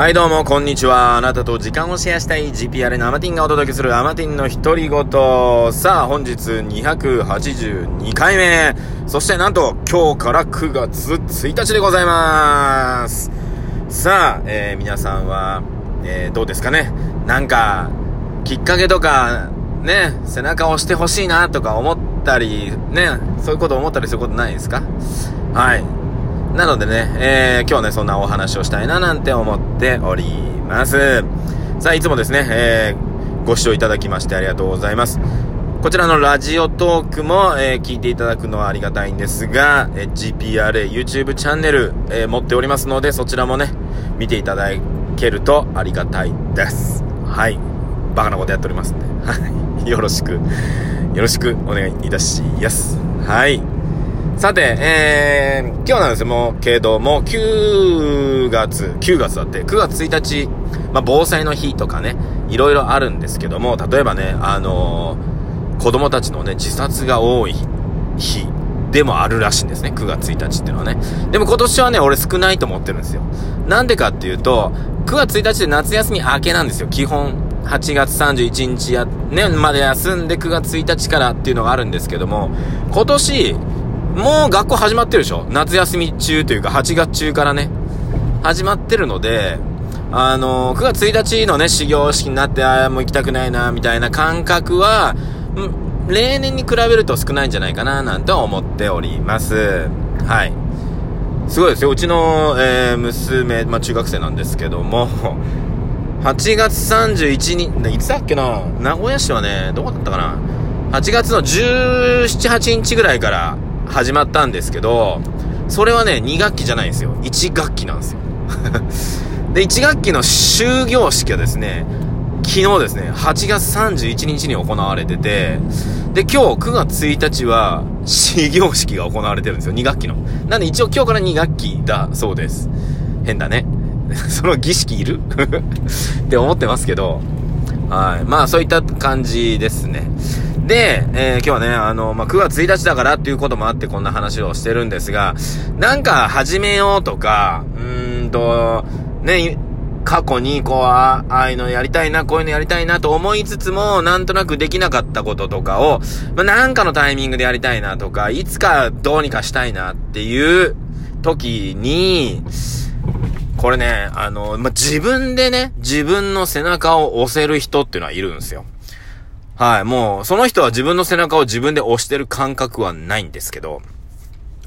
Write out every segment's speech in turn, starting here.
はいどうもこんにちは。あなたと時間をシェアしたい GPR のアマティンがお届けするアマティンの独り言。さあ本日282回目。そしてなんと今日から9月1日でございます。さあ、えー、皆さんは、えー、どうですかねなんか、きっかけとか、ね、背中を押してほしいなとか思ったり、ね、そういうこと思ったりすることないですか？はい。なのでね、えー、今日ね、そんなお話をしたいななんて思っております。さあ、いつもですね、えー、ご視聴いただきましてありがとうございます。こちらのラジオトークも、えー、聞いていただくのはありがたいんですが、えー、GPRA YouTube チャンネル、えー、持っておりますので、そちらもね、見ていただけるとありがたいです。はい。バカなことやっておりますんで、はい。よろしく、よろしくお願いいたします。はい。さて、えー、今日なんですよ、もう、けども、9月、9月だって、9月1日、まあ、防災の日とかね、いろいろあるんですけども、例えばね、あのー、子供たちのね、自殺が多い日でもあるらしいんですね、9月1日っていうのはね。でも今年はね、俺少ないと思ってるんですよ。なんでかっていうと、9月1日で夏休み明けなんですよ、基本。8月31日や、ね、まで休んで9月1日からっていうのがあるんですけども、今年、もう学校始まってるでしょ？夏休み中というか8月中からね、始まってるので、あのー、9月1日のね、始業式になって、ああ、もう行きたくないな、みたいな感覚は、例年に比べると少ないんじゃないかな、なんて思っております。はい。すごいですよ。うちの、えー、娘、まあ、中学生なんですけども、8月31日、いつだっけな？名古屋市はね、どこだったかな ?8 月の17、8日ぐらいから、始まったんですけど、それはね、2学期じゃないんですよ。1学期なんですよ。で、1学期の終業式はですね、昨日ですね、8月31日に行われてて、で、今日9月1日は、始業式が行われてるんですよ、2学期の。なんで一応今日から2学期だそうです。変だね。その儀式いる？って思ってますけど、はい。まあ、そういった感じですね。で、えー、今日はね、あの、まあ、9月1日だからっていうこともあってこんな話をしてるんですが、なんか始めようとか、うーんと、ね、過去にこう、ああいうのやりたいな、こういうのやりたいなと思いつつも、なんとなくできなかったこととかを、まあ、なんかのタイミングでやりたいなとか、いつかどうにかしたいなっていう時に、これね、あの、まあ、自分でね、自分の背中を押せる人っていうのはいるんですよ。はい、もう、その人は自分の背中を自分で押してる感覚はないんですけど、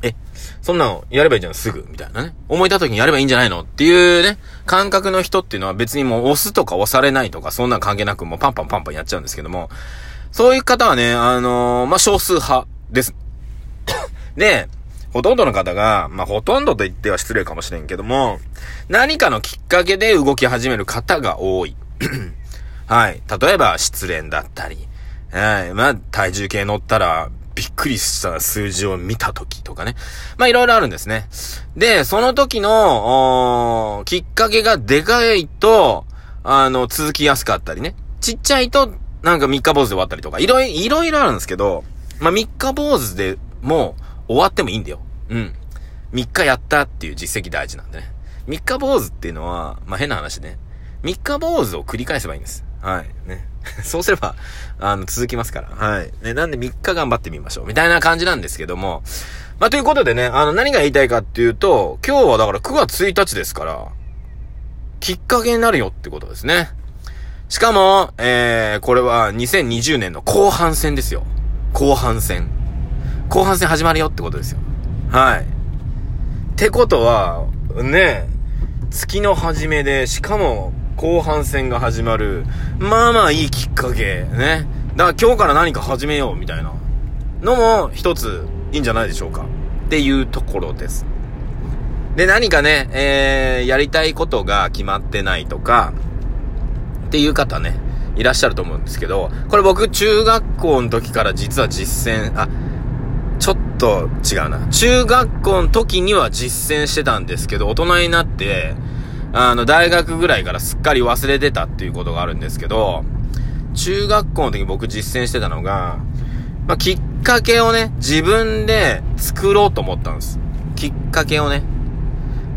え、そんなのやればいいじゃん、すぐ、みたいなね。思いた時にやればいいんじゃないのっていうね、感覚の人っていうのは別にもう押すとか押されないとか、そんな関係なくもうパンパンパンパンやっちゃうんですけども、そういう方はね、あのー、まあ、少数派です。で、ほとんどの方が、まあ、ほとんどと言っては失礼かもしれんけども、何かのきっかけで動き始める方が多い。はい。例えば、失恋だったり、はい。まあ、体重計乗ったら、びっくりした数字を見た時とかね。まあ、いろいろあるんですね。で、その時の、きっかけがでかいと、あの、続きやすかったりね。ちっちゃいと、なんか三日坊主で終わったりとか、いろいろ、いろいろあるんですけど、まあ、三日坊主でも終わってもいいんだよ。うん。三日やったっていう実績大事なんでね。三日坊主っていうのは、まあ、変な話ね。三日坊主を繰り返せばいいんです。はい。ね。そうすれば、あの、続きますから。はい。ね、なんで3日頑張ってみましょう。みたいな感じなんですけども。まあ、ということでね、あの、何が言いたいかっていうと、今日はだから9月1日ですから、きっかけになるよってことですね。しかも、えー、これは2020年の後半戦ですよ。後半戦。後半戦始まるよってことですよ。はい。ってことは、ね、月の初めで、しかも、後半戦が始まる。まあまあいいきっかけ。ね。だから今日から何か始めようみたいなのも一ついいんじゃないでしょうか。っていうところです。で、何かね、えー、やりたいことが決まってないとか、っていう方ね、いらっしゃると思うんですけど、これ僕中学校の時から実は実践、あ、ちょっと違うな。中学校の時には実践してたんですけど、大人になって、あの、大学ぐらいからすっかり忘れてたっていうことがあるんですけど、中学校の時僕実践してたのが、まあ、きっかけをね、自分で作ろうと思ったんです。きっかけをね。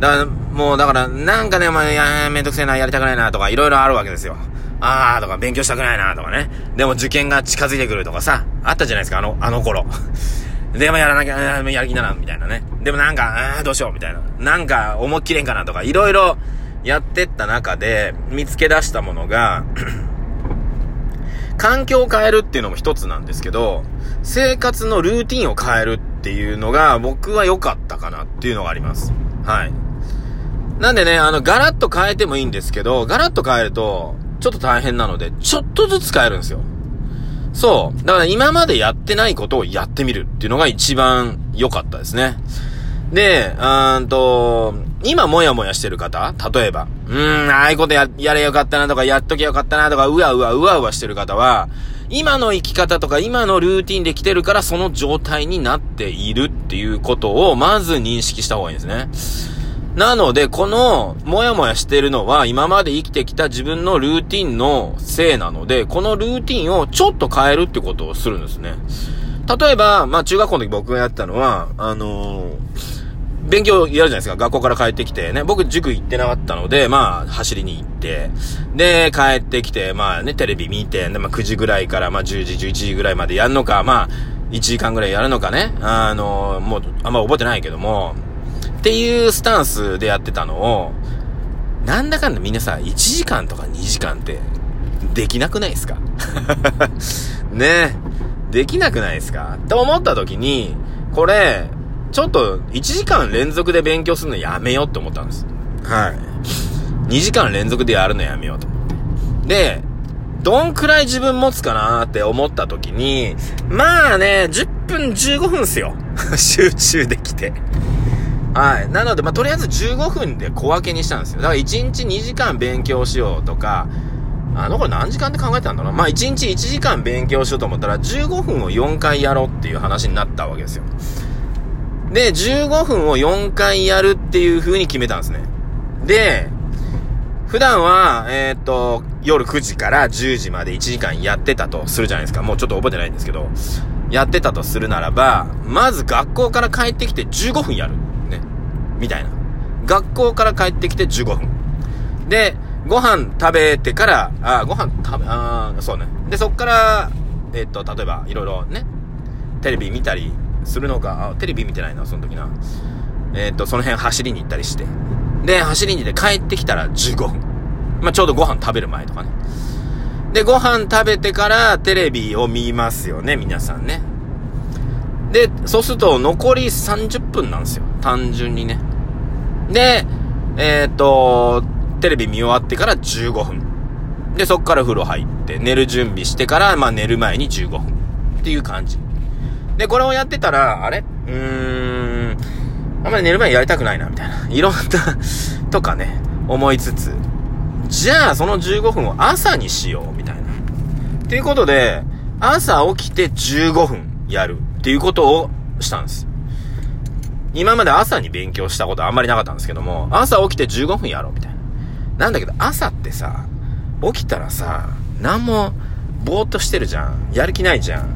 だから、もうだから、なんかね、まあ、いや、めんどくせえな、やりたくないな、とか、いろいろあるわけですよ。あーとか、勉強したくないな、とかね。でも受験が近づいてくるとかさ、あったじゃないですか、あの、あの頃。でもやらなきゃ、やる気だな、みたいなね。でもなんか、あーどうしよう、みたいな。なんか、思いっきれんかな、とか、いろいろやってった中で、見つけ出したものが 環境を変えるっていうのも一つなんですけど、生活のルーティンを変えるっていうのが、僕は良かったかなっていうのがあります。はい。なんでね、あの、ガラッと変えてもいいんですけど、ガラッと変えると、ちょっと大変なので、ちょっとずつ変えるんですよ。そう。だから今までやってないことをやってみるっていうのが一番良かったですね。で、うんと、今もやもやしてる方？例えば、うーん、ああいうことや、やれよかったなとか、やっときゃよかったなとか、うわうわうわうわしてる方は、今の生き方とか今のルーティンで来てるからその状態になっているっていうことをまず認識した方がいいんですね。なので、この、もやもやしてるのは、今まで生きてきた自分のルーティンのせいなので、このルーティンをちょっと変えるってことをするんですね。例えば、まあ、中学校の時僕がやったのは、あのー、勉強やるじゃないですか。学校から帰ってきてね。僕塾行ってなかったので、まあ、走りに行って、で、帰ってきて、まあね、テレビ見て、で、まあ9時ぐらいから、まあ10時、11時ぐらいまでやるのか、まあ、1時間ぐらいやるのかね。あの、もう、あんま覚えてないけども、っていうスタンスでやってたのを、なんだかんだみんなさ、1時間とか2時間って、できなくないですか？ねできなくないですか？と思った時に、これ、ちょっと1時間連続で勉強するのやめようって思ったんです。はい。2時間連続でやるのやめようと思って。で、どんくらい自分持つかなって思った時に、まあね、10分15分っすよ。集中できて。はい。なので、まあ、とりあえず15分で小分けにしたんですよ。だから1日2時間勉強しようとか、あの、これ何時間って考えてたんだろうまあ、1日1時間勉強しようと思ったら、15分を4回やろうっていう話になったわけですよ。で、15分を4回やるっていう風に決めたんですね。で、普段は、えー、っと、夜9時から10時まで1時間やってたとするじゃないですか。もうちょっと覚えてないんですけど、やってたとするならば、まず学校から帰ってきて15分やる。ねみたいな。学校から帰ってきて15分。で、ご飯食べてから、あ、ご飯食べ、あそうね。で、そっから、えっと、例えば、いろいろね、テレビ見たりするのか、あ、テレビ見てないな、その時な。えっと、その辺走りに行ったりして。で、走りに行って帰ってきたら15分。まあ、ちょうどご飯食べる前とかね。で、ご飯食べてからテレビを見ますよね、皆さんね。で、そうすると残り30分なんですよ。単純にね。で、えっ、ー、と、テレビ見終わってから15分。で、そっから風呂入って、寝る準備してから、まあ寝る前に15分。っていう感じ。で、これをやってたら、あれ？うーん、あんまり寝る前やりたくないな、みたいな。いろんな とかね、思いつつ、じゃあその15分を朝にしよう、みたいな。っていうことで、朝起きて15分やるっていうことをしたんです。今まで朝に勉強したことあんまりなかったんですけども、朝起きて15分やろうみたいな。なんだけど朝ってさ、起きたらさ、なんも、ぼーっとしてるじゃん。やる気ないじゃん。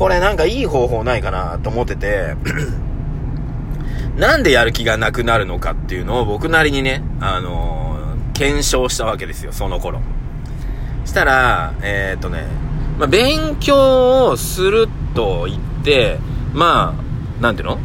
これなんかいい方法ないかなと思ってて、なんでやる気がなくなるのかっていうのを僕なりにね、あのー、検証したわけですよ、その頃。したら、えー、っとね、まあ、勉強をすると言って、まあ、なんていうの？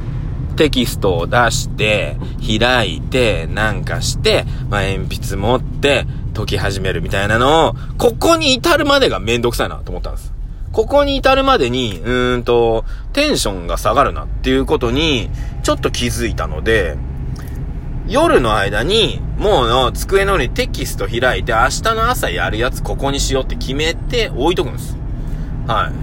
テキストを出して、開いて、なんかして、まあ、鉛筆持って、解き始めるみたいなのを、ここに至るまでがめんどくさいなと思ったんです。ここに至るまでに、うーんと、テンションが下がるなっていうことに、ちょっと気づいたので、夜の間に、もう机の上にテキスト開いて、明日の朝やるやつここにしようって決めて置いとくんです。は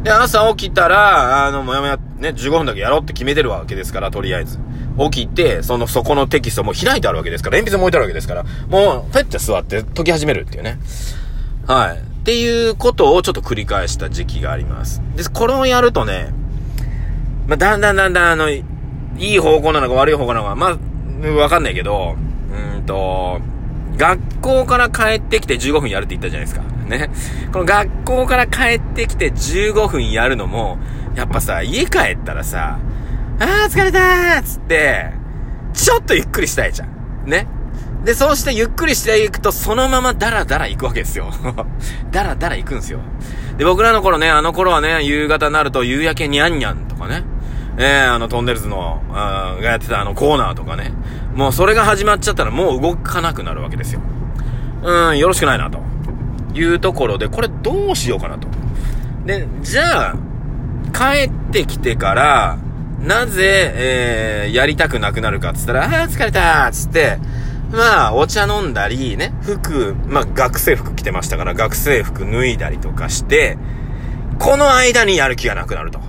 い。で、朝起きたら、あの、もやもや、ね、15分だけやろうって決めてるわけですから、とりあえず。起きて、その、そこのテキストも開いてあるわけですから、鉛筆も置いてあるわけですから、もう、ペッて座って解き始めるっていうね。はい。っていうことをちょっと繰り返した時期があります。で、これをやるとね、まあ、だんだんだんだん、あの、いい方向なのか悪い方向なのか、まあ、わかんないけど、うんと、学校から帰ってきて15分やるって言ったじゃないですか。ね。この学校から帰ってきて15分やるのも、やっぱさ、家帰ったらさ、あー疲れたーっつって、ちょっとゆっくりしたいじゃん。ね。で、そうしてゆっくりしていくと、そのままダラダラ行くわけですよ。ダラダラ行くんですよ。で、僕らの頃ね、あの頃はね、夕方になると夕焼けにゃんにゃんとかね、えー、あの、トンネルズの、がやってたあのコーナーとかね、もうそれが始まっちゃったらもう動かなくなるわけですよ。うん、よろしくないな、というところで、これどうしようかなと。で、じゃあ、帰ってきてから、なぜ、えー、やりたくなくなるかっつったら、あー疲れたーつって、まあ、お茶飲んだり、ね、服、まあ、学生服着てましたから、学生服脱いだりとかして、この間にやる気がなくなると。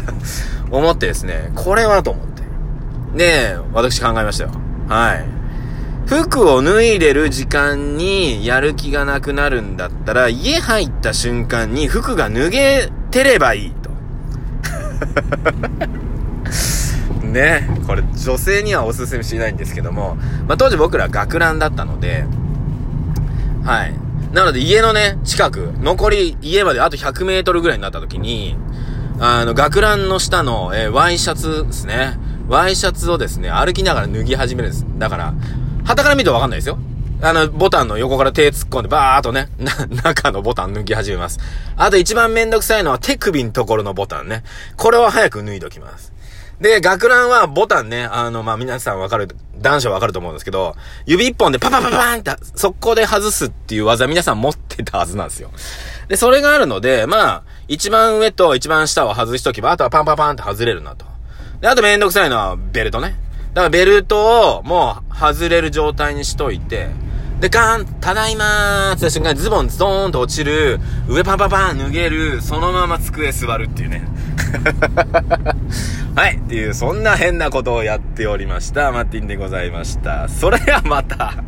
思ってですね、これはと思って。で、私考えましたよ。はい。服を脱いでる時間にやる気がなくなるんだったら、家入った瞬間に服が脱げてればいいと。ね、これ女性にはおすすめしないんですけども、まあ、当時僕ら学ランだったので、はい。なので家のね、近く、残り家まであと100メートルぐらいになった時に、あの、学ランの下の、えー、ワイシャツですね。ワイシャツをですね、歩きながら脱ぎ始めるんです。だから、旗から見るとわかんないですよ。あの、ボタンの横から手突っ込んで、バーっとね、中のボタン脱ぎ始めます。あと一番めんどくさいのは手首のところのボタンね。これを早く脱いどきます。で、学ランはボタンね、あの、まあ、皆さんわかる、男子はわかると思うんですけど、指一本でパパパパーンって、速攻で外すっていう技皆さん持ってたはずなんですよ。で、それがあるので、まあ、一番上と一番下を外しとけば、あとはパンパンパンって外れるなと。で、あとめんどくさいのはベルトね。だからベルトをもう外れる状態にしといて、で、ガーン、ただいまーって言った瞬間にズボンズドーンと落ちる、上パンパンパン脱げる、そのまま机座るっていうね。はい。っていう、そんな変なことをやっておりました。マッティンでございました。それではまた。